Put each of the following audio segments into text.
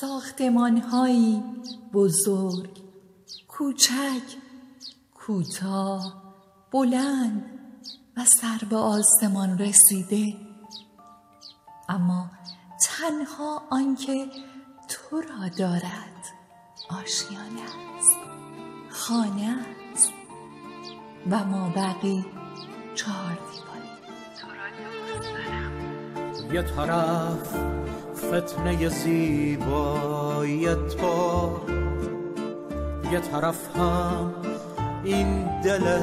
ساختمانهایی بزرگ کوچک کوتاه بلند و سر به آسمان رسیده. اما تنها آنکه تو را دارد آشیانه است خانه است و ما بقی چهار دیواری یه طرف فتنه زیبایی تو یه طرف هم این دل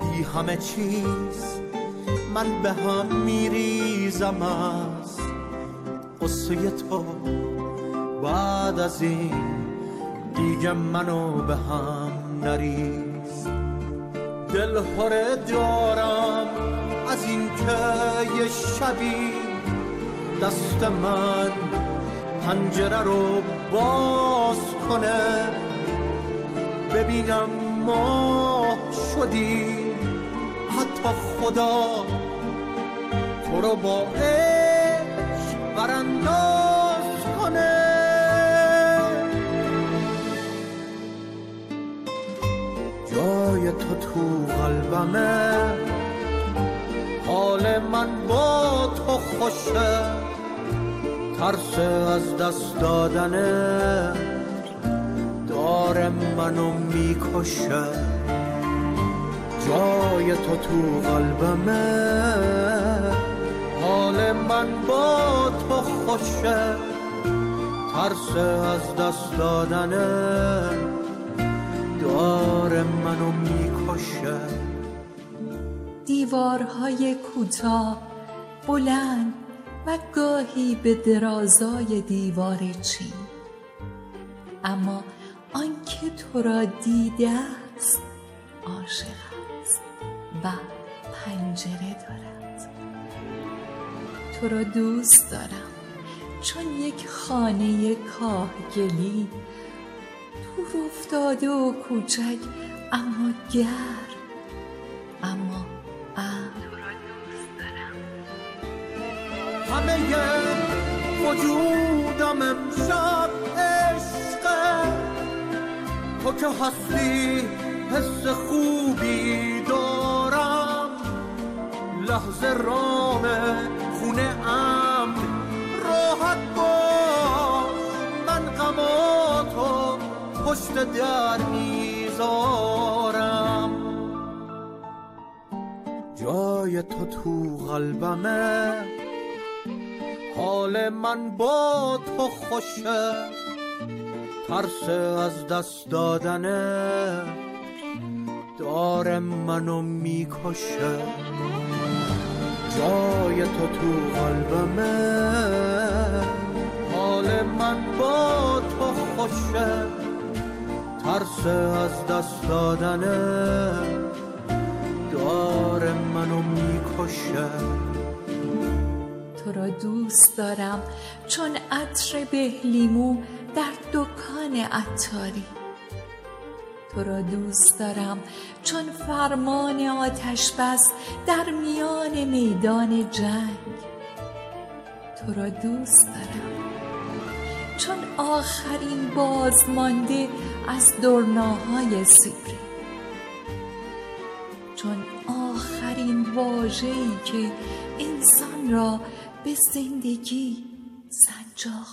بی همه چیز. من به هم میریزم از قصه تو بعد از این دیگه منو به هم نریز. دل دارم از این که یه شبی دست من پنجره رو باز کنه. ببینم ما شدی حتی خدا تو رو با عشق برانداز کنه. جای تو تو قلبمه حال من با خوشه ترس از دست دادنه داره منو می‌کشه جای تو تو قلبمه. حال من با تو خوشه ترس از دست دادنه داره منو می‌کشه. دیوارهای کوتاه بلند و گاهی به درازای دیوار چین. اما آنکه تو را دیده است عاشق است و پنجره دارد. تو را دوست دارم. چون یک خانه کاهگلی دور افتاده و کوچک اما گرم اما همه وجودم امشب عشقه تو که هستی حس خوبی دارم. لحظه رام خونه ام راحت باش. من غماتو پشت در می‌ذارم. جای تو تو قلبمه. حال من با تو خوشه ترس از دست دادنه داره منو می‌کشه. جای تو تو قلبمه حال من با تو خوشه ترس از دست دادنه داره منو می‌کشه. تو را دوست دارم چون عطر بهلیمو در دکان عطاری. تو را دوست دارم چون فرمان آتش بس در میان میدان جنگ. تو را دوست دارم چون آخرین بازمانده از درناهای سیبری. چون آخرین واژه‌ای که انسان را به زندگی سنجاق